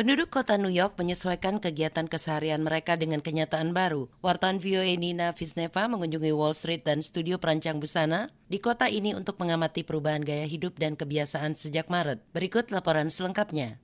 Penduduk kota New York menyesuaikan kegiatan keseharian mereka dengan kenyataan baru. Wartawan VOA Nina Visneva mengunjungi Wall Street dan studio perancang busana di kota ini untuk mengamati perubahan gaya hidup dan kebiasaan sejak Maret. Berikut laporan selengkapnya.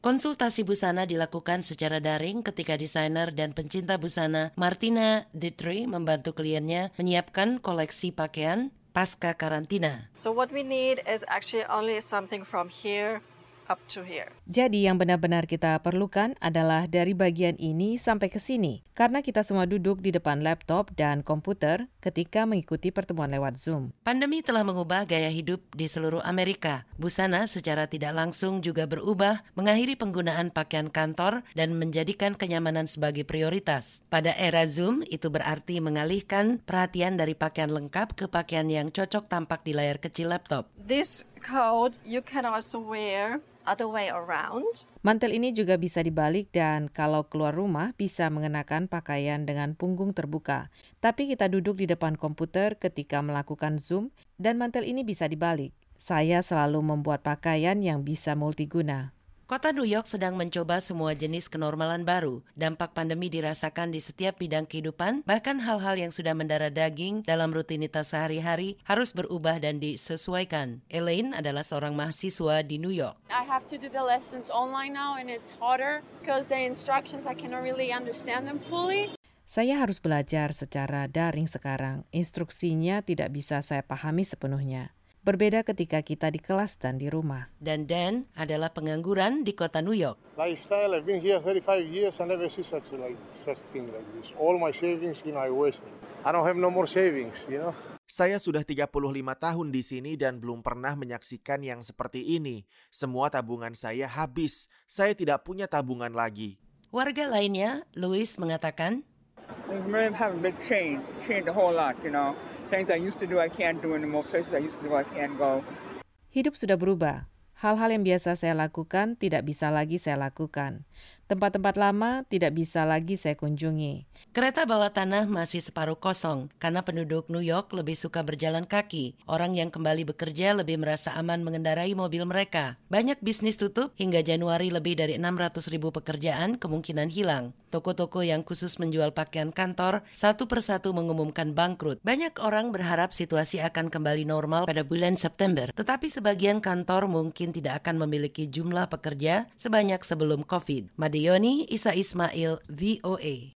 Konsultasi busana dilakukan secara daring ketika desainer dan pencinta busana Martina Ditri membantu kliennya menyiapkan koleksi pakaian pasca karantina. So what we need is actually only something from here up to here. Jadi yang benar-benar kita perlukan adalah dari bagian ini sampai ke sini, karena kita semua duduk di depan laptop dan komputer ketika mengikuti pertemuan lewat Zoom. Pandemi telah mengubah gaya hidup di seluruh Amerika. Busana secara tidak langsung juga berubah, mengakhiri penggunaan pakaian kantor dan menjadikan kenyamanan sebagai prioritas. Pada era Zoom, itu berarti mengalihkan perhatian dari pakaian lengkap ke pakaian yang cocok tampak di layar kecil laptop. This coat you can also wear other way around. Mantel ini juga bisa dibalik dan kalau keluar rumah bisa mengenakan pakaian dengan punggung terbuka. Tapi kita duduk di depan komputer ketika melakukan Zoom dan mantel ini bisa dibalik. Saya selalu membuat pakaian yang bisa multiguna. Kota New York sedang mencoba semua jenis kenormalan baru. Dampak pandemi dirasakan di setiap bidang kehidupan, bahkan hal-hal yang sudah mendarah daging dalam rutinitas sehari-hari harus berubah dan disesuaikan. Elaine adalah seorang mahasiswa di New York. I have to do the lessons online now and it's harder because the instructions I cannot really understand them fully. Saya harus belajar secara daring sekarang. Instruksinya tidak bisa saya pahami sepenuhnya. Berbeda ketika kita di kelas dan di rumah. Dan Dan adalah pengangguran di kota New York. lifestyle. I've been here 35 years. I never see such like such thing like this. All my savings, you know, I wasted. I don't have no more savings, you know. Saya sudah 35 tahun di sini dan belum pernah menyaksikan yang seperti ini. Semua tabungan saya habis. Saya tidak punya tabungan lagi. Warga lainnya, Louis mengatakan, A big change, a whole lot, you know. Things I used to do, I can't do anymore. Places I used to I can't go. Hidup sudah berubah. Hal-hal yang biasa saya lakukan tidak bisa lagi saya lakukan. Tempat-tempat lama tidak bisa lagi saya kunjungi. Kereta bawah tanah masih separuh kosong karena penduduk New York lebih suka berjalan kaki. Orang yang kembali bekerja lebih merasa aman mengendarai mobil mereka. Banyak bisnis tutup hingga Januari lebih dari 600 ribu pekerjaan kemungkinan hilang. Toko-toko yang khusus menjual pakaian kantor satu persatu mengumumkan bangkrut. Banyak orang berharap situasi akan kembali normal pada bulan September. Tetapi sebagian kantor mungkin tidak akan memiliki jumlah pekerja sebanyak sebelum COVID. Madioni, Isa Ismail, VOA.